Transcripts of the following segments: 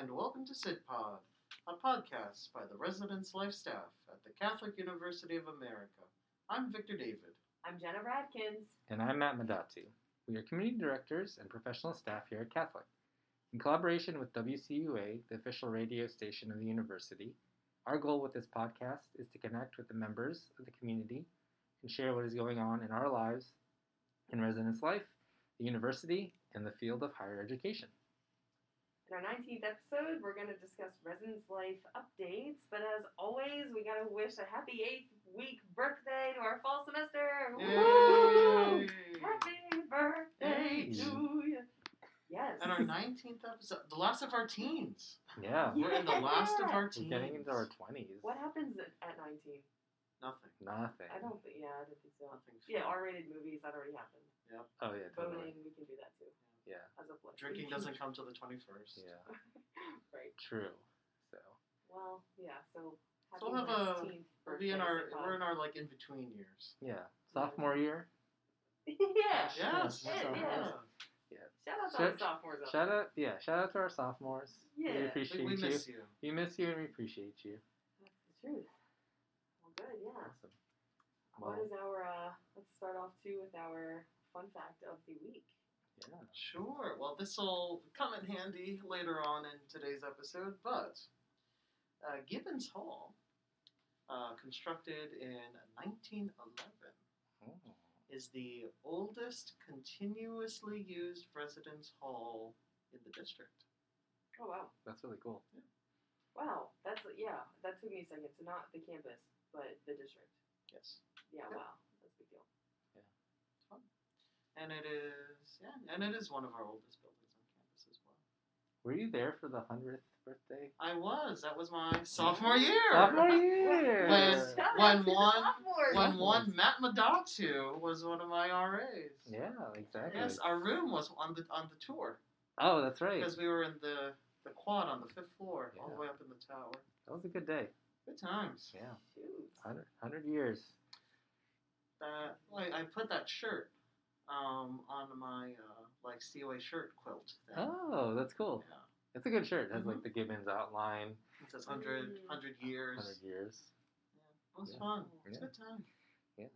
and welcome to SidPod, a podcast by the Residence Life staff at the Catholic University of America. I'm Victor David. I'm Jenna Radkins. And I'm Matt Madatu. We are community directors and professional staff here at Catholic. In collaboration with WCUA, the official radio station of the university, our goal with this podcast is to connect with the members of the community and share what is going on in our lives, in residence life, the university, and the field of higher education. In our 19th episode, we're going to discuss residence life updates. But as always, we got to wish a happy eighth week birthday to our fall semester. Woo! Happy birthday Yay. to you. Yes. And our 19th episode, the last of our teens. Yeah, We're in the last of our we're teens. getting into our 20s. What happens at, at 19? Nothing. Nothing. I don't think, yeah, I don't think so. Nothing's Yeah, fun. R rated movies, that already happened. Yep. Oh, yeah, totally. Voting, we can do that too. Yeah, As of late. Drinking doesn't come till the 21st. yeah, right. true. So, Well, yeah, so So we'll have a we'll be in our we're in our like in between years. yeah, sophomore year. yeah. Yes. Yeah, so- yeah. Yeah. Shout out to Shout- all sophomores. Shout there. out, yeah, shout out to our sophomores. We Yeah. appreciate We, we you. miss you. We miss you and we appreciate you. That's the truth. Well, good, yeah. Awesome. Well- is our, uh, let's start off too with our fun fact of the week. Yeah. Sure. Well, this will come in handy later on in today's episode, but uh, Gibbons Hall, uh, constructed in 1911, Oh, is the oldest continuously used residence hall in the district. Oh, wow. that's really cool. Yeah. Wow. That's, yeah, that took me a second. So not the campus, but the district. Yes. Yeah, Yep. wow. That's a big deal. And it is, yeah, and it is one of our oldest buildings on campus as well. Were you there for the hundredth birthday? I was. That was my sophomore year. Sophomore year. When- Shout when out to the one- When one Matt Madatu was one of my RAs. Yeah, exactly. Yes, our room was on the on the tour oh, that's right. because we were in the the quad on the fifth floor, all the way up in the tower. That was a good day. Good times. Yeah, Shoot. 100, 100 years. That I, I put that shirt um, on my uh, like CUA shirt quilt. Thing. Oh, that's cool. Yeah. It's a good shirt. It has Mhm. like the Gibbons outline. It says 100, Mm. 100 years. 100 years. Yeah, it was Yeah. fun. It's Yeah. a good time. Yeah.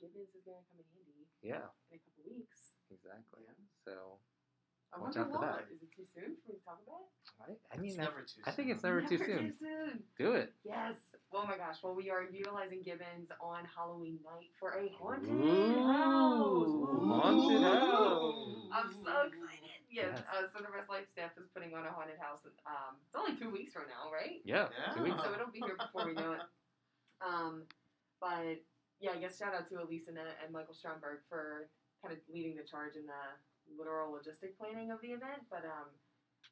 Gibbons is going to come in handy Yeah, in a couple weeks. exactly. Yeah. So I Watch wonder out for why. that. Is it too soon for me to talk about it? I, I mean, It's never too I think soon. it's never too soon. too soon. Do it. Yes. Oh my gosh. Well, we are utilizing Gibbons on Halloween night for a haunted Ooh, house. haunted house. I'm so excited. Yes. Yes. Uh, so the Res Life staff is putting on a haunted house. Um, it's only two weeks from now, right? Yeah, Yeah. two weeks. So it'll be here before we know it. Um, but yeah, I guess shout out to Elise and, and Michael Stromberg for kind of leading the charge in the literal logistic planning of the event. But um,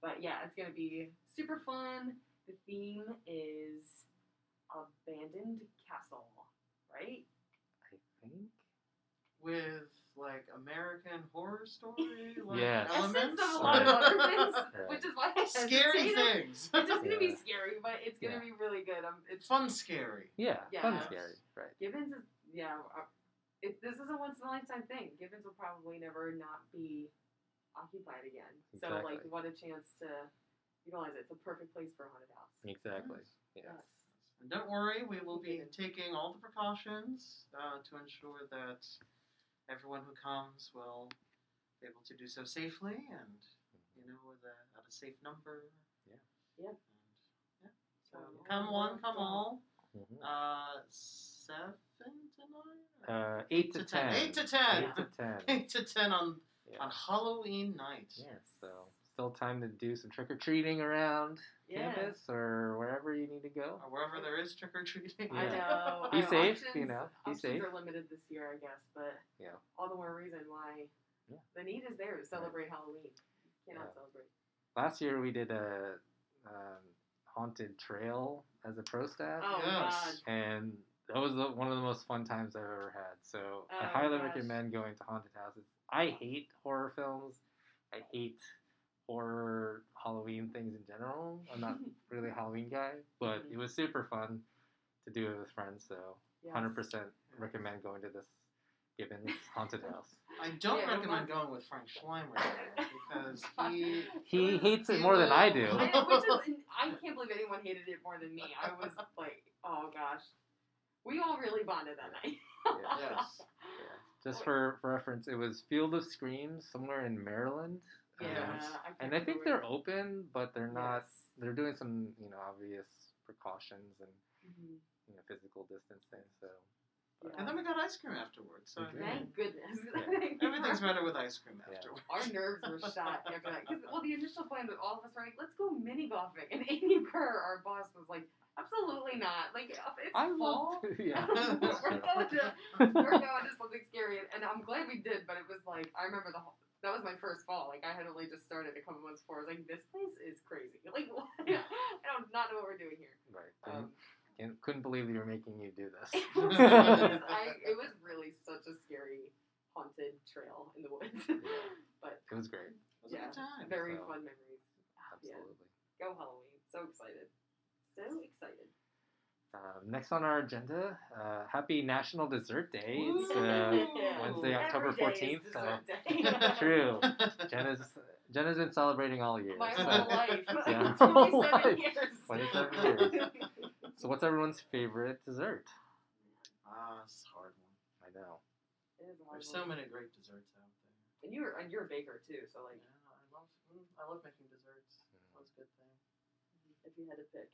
but yeah, it's gonna be super fun. The theme is abandoned castle, right? I think. With like American horror story like Yes. Elements. of a lot of other things, Right. which is why I Scary things. It's just gonna be scary, but it's gonna Yeah. be really good. Um, it's Fun scary. Yeah, Yeah. fun scary. Right. Gibbons is yeah. uh, It, this is a once in a lifetime thing. Gibbons will probably never not be occupied again. So like, Exactly. what a chance to utilize it. It's a perfect place for a haunted house. Exactly. Yes. Yes. And don't worry, we will be taking all the precautions uh, to ensure that everyone who comes will be able to do so safely and, you know, with a, at a safe number. Yeah. Yep. And, yeah. So come one, come all. Mhm. Uh, seven to nine? Uh, eight to ten. Eight to ten. Eight to ten. Eight to ten on, Yeah. on Halloween night. Yeah, so still time to do some trick or treating around Yeah. campus or wherever you need to go. Or wherever there is trick or treating. I know. Be I safe, options, you know, be options safe. are limited this year, I guess, but Yeah. all the more reason why Yeah. the need is there to celebrate Halloween. You cannot Yeah. celebrate. Last year we did a um, haunted trail as a pro staff, Oh Yes. God. and that was the, one of the most fun times I've ever had. So I Oh, highly gosh. recommend going to haunted houses. I hate horror films. I hate horror Halloween things in general. I'm not really a Halloween guy, but Mhm. it was super fun to do it with friends. So Yes. 100% recommend going to this Gibbons Haunted House. I don't Yeah, recommend going with Frank Schleimer because he He hates it more than I do. will- I, which is, I can't believe anyone hated it more than me. I was like, oh gosh. We all really bonded that night. Yeah. yes. Yeah. Just for, for reference, it was Field of Screams somewhere in Maryland. Yeah. Um, I and I think they're where- open, but they're not. Yes. They're doing some, you know, obvious precautions and Mhm. you know physical distancing. So Yeah. And then we got ice cream afterwards. So Okay. Thank goodness. everything's better with ice cream Yeah. afterwards. Our nerves were shot after that. 'Cause, well, the initial plan was all of us were like, let's go mini golfing. And Amy Kerr, our boss, was like, absolutely not. Like, it's I fall. love. yeah. we're, going to, we're going to something scary. And I'm glad we did, but it was like, I remember the whole. That was my first fall. Like I had only just started a couple months before. I was like, "This place is crazy. Like, what? I don't not know what we're doing here." Right. Um, Couldn't, couldn't believe you were making you do this. it, was, I, it was really such a scary, haunted trail in the woods. but It was great. It was a yeah, good time. very So, fun memories. Ah, Yeah, Absolutely. go Halloween! So excited, so excited. Um, next on our agenda, uh, happy National Dessert Day. It's uh, Wednesday, October Every day is 14th. So dessert day. True. Jenna's Jenna's been celebrating all year. My so- whole life. Yeah. 27 Life. years. 27 years. So, what's everyone's favorite dessert? Ah, it's a hard one. I know. It is a hard There's so many great desserts out there. And you're and you're a baker too, so like Yeah, I love mm, I love making desserts. That's a good thing. if you had to pick.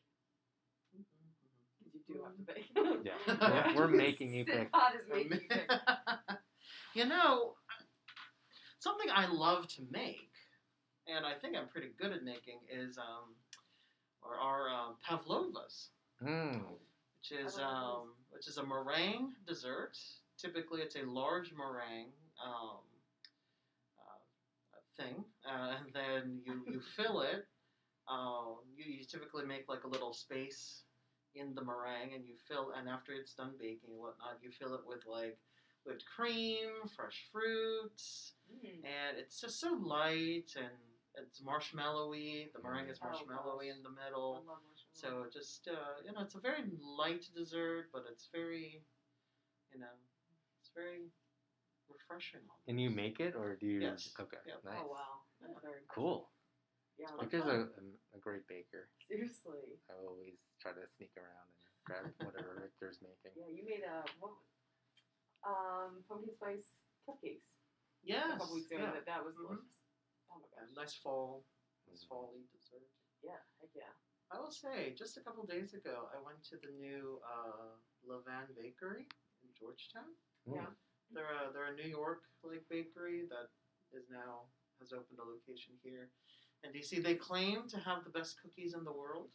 Because you do have to pick. Yeah, we're, we're making you pick. Sipod is making you pick. you know, something I love to make, and I think I'm pretty good at making, is um, or our um, pavlovas, Mm. which is um, which is a meringue dessert. Typically, it's a large meringue um, uh, thing, uh, and then you you fill it. Um, you, you typically make like a little space in the meringue, and you fill. And after it's done baking and whatnot, you fill it with like whipped cream, fresh fruits, Mm. and it's just so light and it's marshmallowy. The meringue is Oh, marshmallowy gosh. in the I middle. love marshmallow. So just uh, you know, it's a very light dessert, but it's very, you know, it's very refreshing. And you make it, or do you? Yes. Okay. Yep. Nice. Oh wow, that's very Cool. Yeah, like like, Victor's a, a, a great baker. seriously. I always try to sneak around and grab whatever Victor's making. Yeah, you made a what? Um, pumpkin spice cupcakes Yes. a couple weeks ago. yeah. That that was Mhm. delicious. Oh my Yeah, gosh. nice fall, nice Mhm. fall dessert. Yeah, heck yeah. I will say, just a couple days ago, I went to the new uh, Levain Bakery in Georgetown. Mm. Yeah. They're a, they're a New York like bakery that is now has opened a location here in DC. They claim to have the best cookies in the world.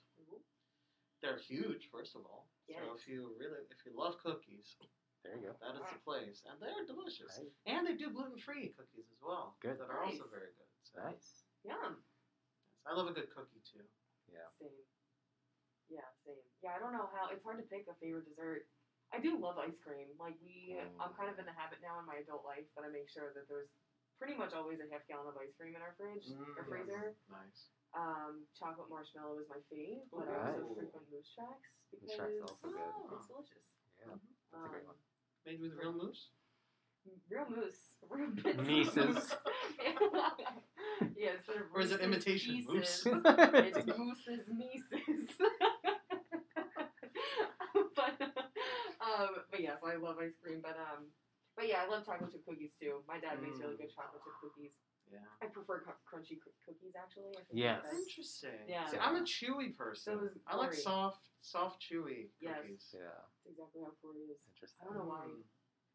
They're huge, first of all. So if you really if you love cookies, There you go. that is the place, and they're delicious. Nice. And they do gluten free cookies as well. Good. That are also very good. So, Nice. Yum. yes, I love a good cookie too. Yeah. Same. Yeah, same. Yeah, I don't know how. It's hard to pick a favorite dessert. I do love ice cream. Like we, I'm kind of in the habit now in my adult life that I make sure that there's pretty much always a half gallon of ice cream in our fridge Mm, or freezer. Nice. Um, chocolate marshmallow is my fave, but I also Ooh. frequent moose tracks because Moose Track's also good. Oh. it's delicious. Yeah. That's a great one. Made with real moose. Real moose, real bits of Mises. moose. yeah, instead of Or is it Reese's imitation Pieces, moose? It's moose's nieces. but um, but yes, I love ice cream. But um, but yeah, I love chocolate chip cookies too. My dad makes really Mm. good chocolate chip cookies. Yeah. I prefer cr- crunchy cr- cookies actually. I think Yes. they're. Interesting. Yeah. See, I'm a chewy person. So is I like soft, soft, chewy Yes. cookies. Yeah. That's exactly how Corey is. Interesting. I don't know why. Mm.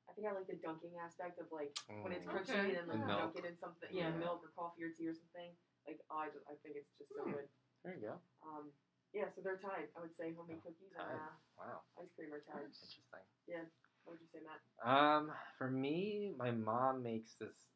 I think I like the dunking aspect of like when it's Mm. crunchy Okay. and then like And milk. dunk it in something. Yeah, Yeah. milk or coffee or tea or something. Like oh, I, just, I think it's just so Hmm. good. There you go. Um, yeah, so they're tied. I would say homemade Oh, cookies and tied. uh, Wow. ice cream are tied. Interesting. Yeah. What would you say, Matt? Um, for me, my mom makes this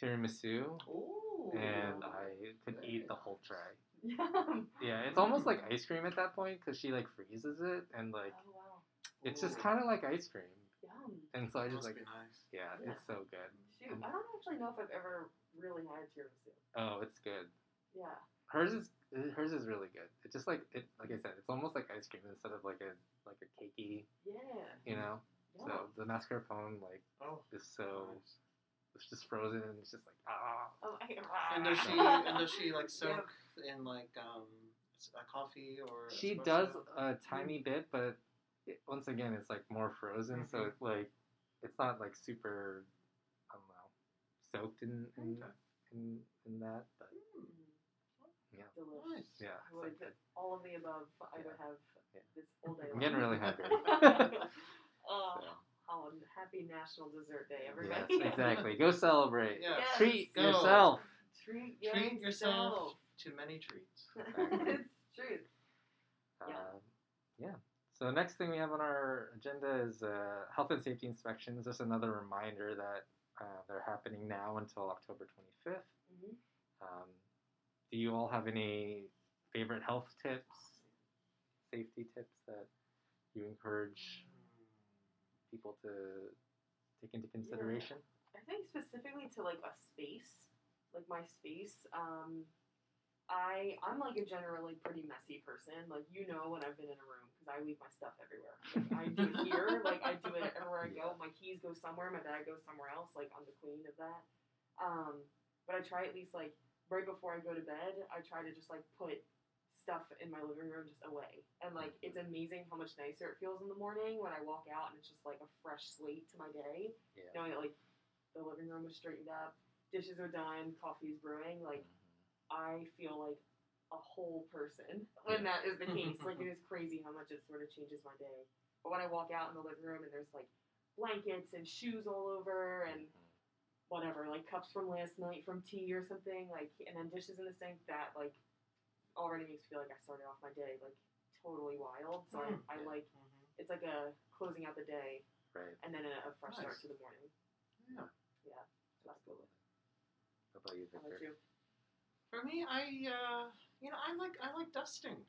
tiramisu, Ooh. and I could eat the whole tray. Yum. Yeah, it's almost like ice cream at that point because she like freezes it, and like oh wow. it's just Ooh. kind of like ice cream. Yum. And so I just Must like, be nice. yeah, Yeah. it's so good. Shoot, I don't actually know if I've ever really had tiramisu. Oh, it's good. Yeah. Hers is eh, hers is really good. It's just like it, like I said, it's almost like ice cream instead of like a like a cakey, Yeah. you know. So the mascarpone like Oh, is so nice. It's just frozen and it's just like ah. Oh, I, And does she and does she like soak in like um s- a coffee or? She espresso? does a tiny bit, but it, once again, it's like more frozen, so Mhm. it's like it's not like super, I don't know, soaked in in, Okay. in, in that. But Hmm, yeah, Delish. Nice. yeah, it's would like all of the above. I would Yeah. have Yeah. this all day. I'm getting really hungry. oh, So, oh, happy National Dessert Day, everybody. yes, everybody! exactly. Go celebrate. Yeah. Yes. Treat Go. yourself. Treat, Treat yourself to many treats. it's true. Yeah. Uh, yeah. So the next thing we have on our agenda is uh, health and safety inspections. Just another reminder that uh, they're happening now until October 25th. hmm Um, do you all have any favorite health tips, safety tips that you encourage people to take into consideration? I think specifically to like a space, like my space. Um, I I'm like a generally pretty messy person. Like you know when I've been in a room because I leave my stuff everywhere. Like, I do it here, like I do it everywhere I go. My keys go somewhere, my bag goes somewhere else. Like I'm the queen of that. Um, but I try at least like right before I go to bed, I try to just like put stuff in my living room just away. And like it's amazing how much nicer it feels in the morning when I walk out and it's just like a fresh slate to my day Yeah. knowing that like the living room is straightened up, dishes are done, coffee's brewing, like mm-hmm. I feel like a whole person when that is the case. like it is crazy how much it sort of changes my day. But when I walk out in the living room and there's like blankets and shoes all over and mm-hmm. whatever, like cups from last night from tea or something, like and then dishes in the sink, that like already makes me feel like I started off my day like totally wild. So Mm, I, I yeah. like Mhm. it's like a closing out the day Right. and then a, a fresh start to the morning. Yeah. Yeah. That's cool. How about you, How about you? For me, I uh, you know I like I like dusting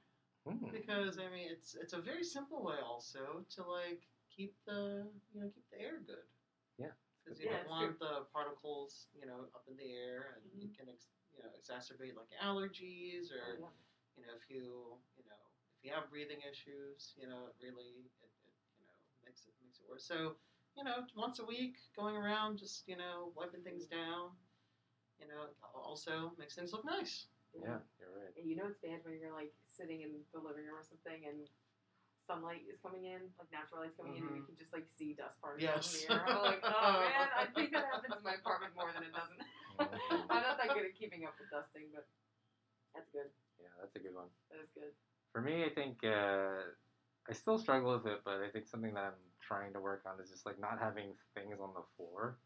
Hmm. because I mean it's it's a very simple way also to like keep the you know keep the air good. Yeah. Because you Yeah, don't it's want the particles you know up in the air and Mm-hmm. it can ex- you know exacerbate like allergies or Yeah. you know if you you know if you have breathing issues you know it really it, it you know makes it makes it worse. So you know once a week going around just you know wiping things down. You know, also makes things look nice. Yeah, you're right. And you know it's bad when you're like sitting in the living room or something and sunlight is coming in, like natural light's coming in, and you Mhm. can just like see dust particles Yes. in the air. I'm like, oh man, I think that happens in my apartment more than it doesn't. I'm not that good at keeping up with dusting, but that's good. Yeah, that's a good one. That is good. For me, I think uh, I still struggle with it, but I think something that I'm trying to work on is just like not having things on the floor.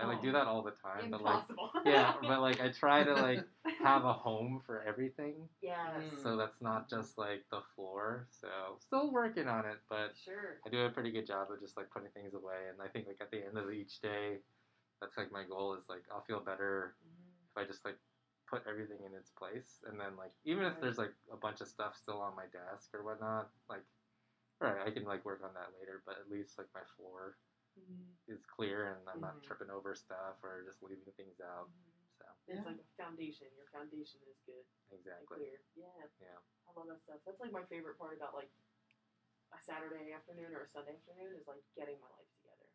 I like do that all the time, but like yeah, but like I try to like have a home for everything, yes. Mm. so that's not just like the floor. So still working on it, but Sure. I do a pretty good job of just like putting things away. And I think like at the end of each day, that's like my goal is like I'll feel better Mhm. if I just like put everything in its place. And then like even if there's like a bunch of stuff still on my desk or whatnot, like all right, I can like work on that later. But at least like my floor Mhm. is clear and I'm not Mhm. tripping over stuff or just leaving things out. Mhm. So It's Yeah. like a foundation. Your foundation is good. exactly. clear. Yeah. Yeah. I love that stuff. That's like my favorite part about like a Saturday afternoon or a Sunday afternoon is like getting my life together.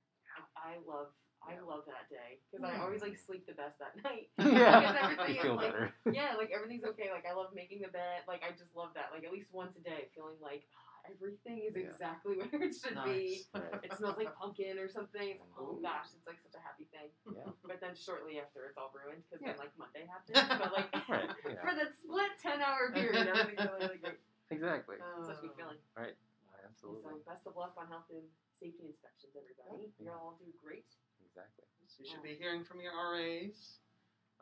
I love I Yeah. love that day because I always like sleep the best that night. yeah. Because everything you is feel like better. yeah, like everything's okay. Like I love making the bed. Like I just love that. Like at least once a day, feeling like ah, everything is Yeah. exactly where it should be. Nice. Right. It smells like pumpkin or something. It's like, oh Ooh. gosh, it's like such a happy thing. Yeah. But then shortly after, it's all ruined because Yeah. then like Monday happens. But like Right. Yeah. for that split ten hour period, everything's really, really great. Exactly. Such a good feeling. Right. And Absolutely. so best of luck on health and safety inspections, everybody. You all do great. Exactly. So you should be hearing from your RAs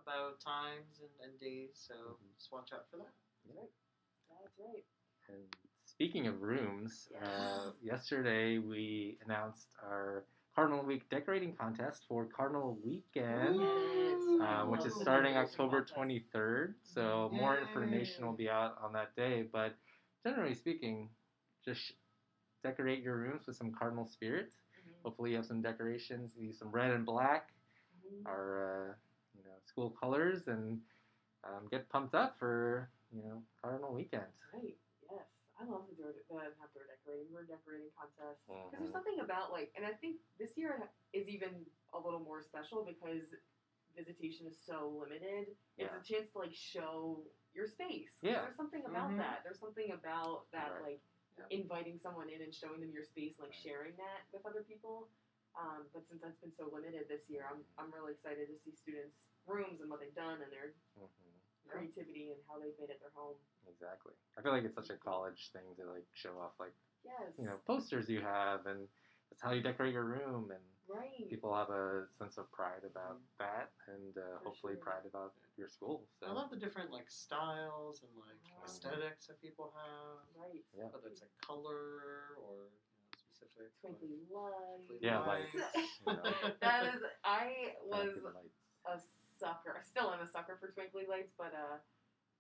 about times and, and days, so Mhm. just watch out for that. That's right. And speaking of rooms, uh, yesterday we announced our Cardinal Week decorating contest for Cardinal Weekend, Yes. uh, which is starting October 23rd. So more information will be out on that day. But generally speaking, just decorate your rooms with some Cardinal spirit. Hopefully, you have some decorations, some red and black, Mhm. our uh, you know school colors, and um, get pumped up for you know Cardinal Weekend. Right. Yes. I love the door, the outdoor decorating. We're decorating contest. Because Mhm. there's something about like, and I think this year is even a little more special because visitation is so limited. It's a chance to like show your space. Yeah. There's something about Mhm. that. There's something about that Right. like Yeah. inviting someone in and showing them your space, like Right. sharing that with other people. Um, but since that's been so limited this year, I'm I'm really excited to see students' rooms and what they've done and their Mhm. creativity and how they've made it their home. Exactly. I feel like it's such a college thing to like show off like Yes. you know posters you have and that's how you decorate your room and Right. people have a sense of pride about that and uh, hopefully sure. pride about your school. So I love the different like styles and like aesthetics that people have, Right. Yeah. whether it's like color or you know, specific. Twinkly lights. Yeah, lights. lights, you know. that is, I was a sucker. I still am a sucker for twinkly lights, but uh,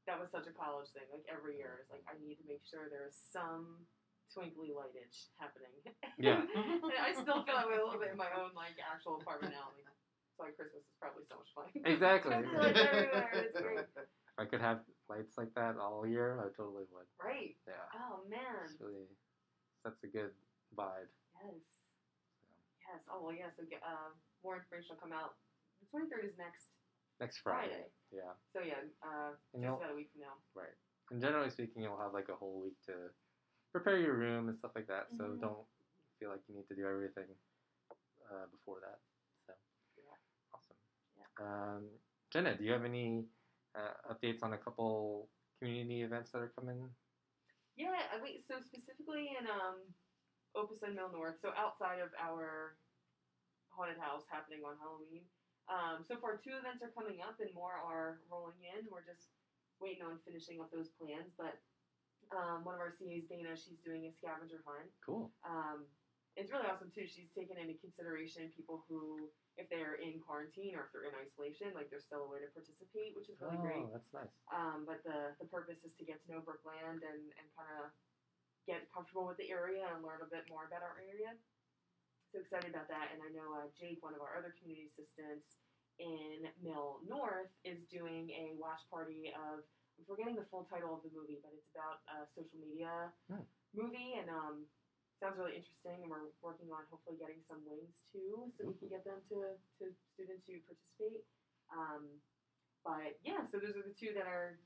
that was such a college thing. Like every year, it's like I need to make sure there is some twinkly lightage happening. Yeah. and I still feel that way a little bit in my own like actual apartment now. Like, so like Christmas is probably so much fun. Exactly. twinkly everywhere. It's great. If I could have lights like that all year, I totally would. Right. Yeah. Oh man. It's really sets a good vibe. Yes. Yes. Oh well. Yeah. So get, uh, more information will come out. The twenty third is next. Next Friday. Friday. Yeah. So yeah. Uh, just about a week from now. right. And generally speaking, you'll have like a whole week to prepare your room and stuff like that. So Mhm. don't feel like you need to do everything uh, before that. So Yeah. awesome. Um, Jenna, do you have any uh, updates on a couple community events that are coming? Yeah, wait. So specifically in um, Opus and Mill North, so outside of our haunted house happening on Halloween. Um, so far, two events are coming up, and more are rolling in. We're just waiting on finishing up those plans. But um, one of our CAs, Dana, she's doing a scavenger hunt. Cool. Um, it's really awesome too. She's taken into consideration people who, if they're in quarantine or if they're in isolation, like there's still a way to participate, which is really great. oh, great. that's nice. Um, but the, the purpose is to get to know Brookland and, and kind of get comfortable with the area and learn a bit more about our area. So excited about that. And I know uh, Jake, one of our other community assistants in Mill North, is doing a watch party of, I'm forgetting the full title of the movie, but it's about a social media Hmm. movie. And um, sounds really interesting. And we're working on hopefully getting some wings too, so we can get them to, to students who participate. Um, but yeah, so those are the two that are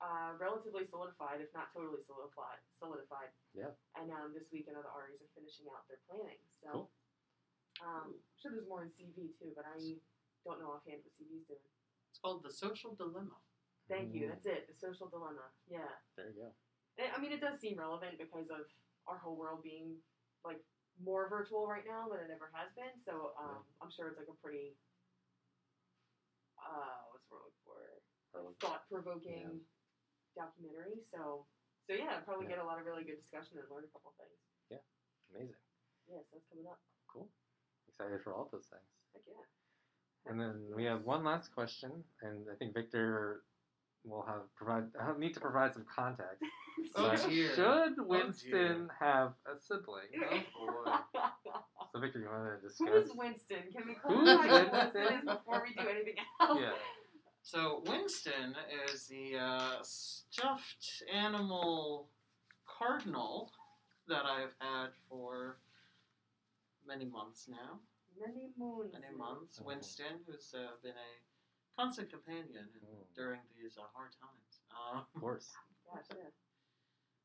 uh, relatively solidified, if not totally solidified. Solidified. Yeah. And um, this week, another REs are finishing out their planning. So, Cool. um, I'm sure there's more in CV too, but I don't know offhand what CV's doing. It's called the social dilemma. Thank you. Mm. That's it. The social dilemma. Yeah. There you go. And, I mean, it does seem relevant because of our whole world being like more virtual right now than it ever has been. So um, I'm sure it's like a pretty uh, what's the word for Relevant. thought provoking documentary. So so yeah, probably Yeah. get a lot of really good discussion and learn a couple things. Yeah, amazing. Yes, that's coming up. Cool. Excited for all those things. Heck yeah. And then we have one last question, and I think Victor will have provide have, need to provide some context. Oh, Should dear. Winston have a sibling? Oh boy. So Victor, you want to discuss? Who is discuss? Winston? Can we Who's clarify who Winston Winston? is before we do anything else? Yeah. So Winston is the uh, stuffed animal cardinal that I've had for many months now. Many moons. Many months. Mhm. Winston, who's uh, been a constant companion in, Mm. during these uh, hard times. Uh, Of course. Gosh, yeah.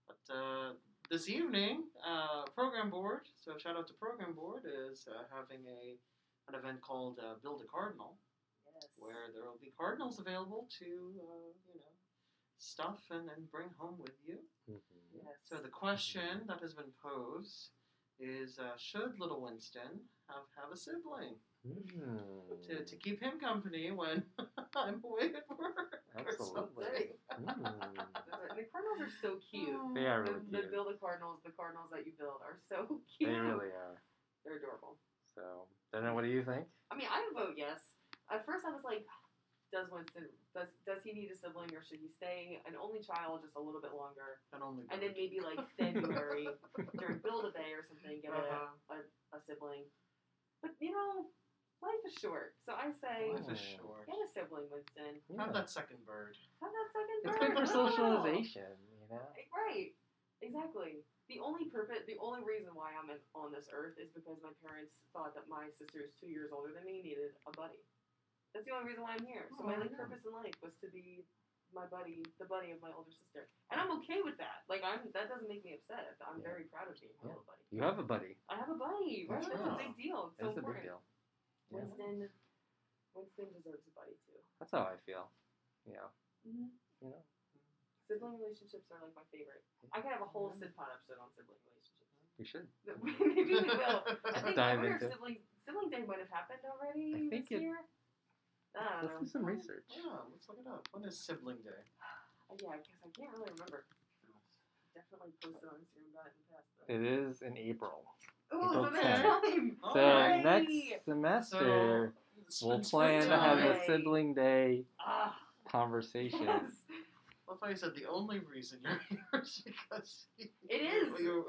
But uh, this evening, uh, program board. So shout out to program board is uh, having a an event called uh, Build a Cardinal, Yes. where there will be cardinals available to uh, you know stuff and, and bring home with you. Mhm. Yes. So the question that has been posed is: uh, Should little Winston have have a sibling Mm. to, to keep him company when I'm away at work or Absolutely. something? Mm. The Cardinals are so cute. They are the, really the cute. build a Cardinals, the Cardinals that you build are so cute. They really are. They're adorable. So, Jenna, what do you think? I mean, I would vote yes. At first, I was like, does Winston does does he need a sibling or should he stay an only child just a little bit longer, And only and then maybe like February during Build a Day or something get Uh-huh. a, a, a sibling. But you know, life is short, so I say Life is Oh. short. get a sibling, Winston. Have that second bird. Have that second It's bird. good for socialization, you know? Right. Exactly. the only purpose, the only reason why I'm in, on this earth is because my parents thought that my sister is two years older than me needed a buddy. That's the only reason why I'm here. So my Oh, like yeah. purpose in life was to be my buddy, the buddy of my older sister, and I'm okay with that. Like I'm, that doesn't make me upset. I'm Yeah. very proud of being Yeah. a buddy. You have a buddy. I have a buddy. Right? That's That's right. a big deal. It's so That's a big deal. Yeah. Winston, Winston deserves a buddy too. That's how I feel. You know. Mm-hmm. You know. Sibling relationships are like my favorite. I could have a whole Sitpod episode on sibling relationships. We should. Maybe we will. I think Dive I wonder into if sibling sibling day might have happened already I think this it- year. I don't Let's do some research. Yeah, let's look it up. When is sibling day? Uh, yeah, I guess I can't really remember. Definitely posted on Instagram about it in the past. But... It is in April. Ooh, April so that's 10th. time. So Alright. next semester we'll It's plan to have a Yay. sibling day Ah, conversation. yes. Well, funny you said the only reason you're here is because you, It is. You, you,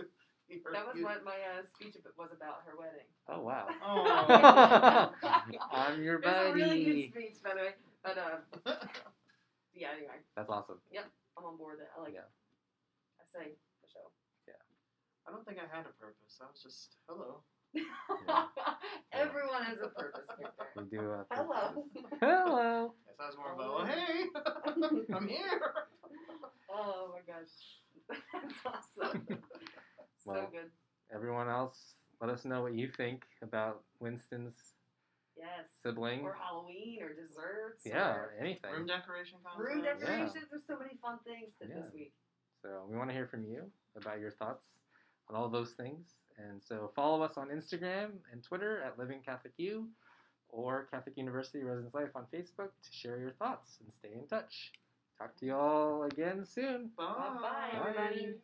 That was what my uh, speech was about her wedding. Oh wow. Oh. I'm your It was a buddy. really good speech, by the way. But uh, yeah, anyway, That's awesome. Yep, I'm on board with it. I like Yeah. it. I say the show. Yeah. I don't think I had a purpose. I was just hello. Everyone has a purpose. Victor. We do. A Hello. Hello. Yes, I was more of a Oh. oh, hey, I'm here. Oh my gosh, that's awesome. so Well, good. Everyone else, let us know what you think about Winston's Yes. sibling. Or Halloween or desserts. Yeah, Or anything. Room decoration contest. room Yeah. decorations. There's so many fun things Yeah. this week. So we want to hear from you about your thoughts on all those things. And so follow us on Instagram and Twitter at Living Catholic U or Catholic University Residence Life on Facebook to share your thoughts and stay in touch. Talk to you all again soon. Bye. Bye-bye, everybody.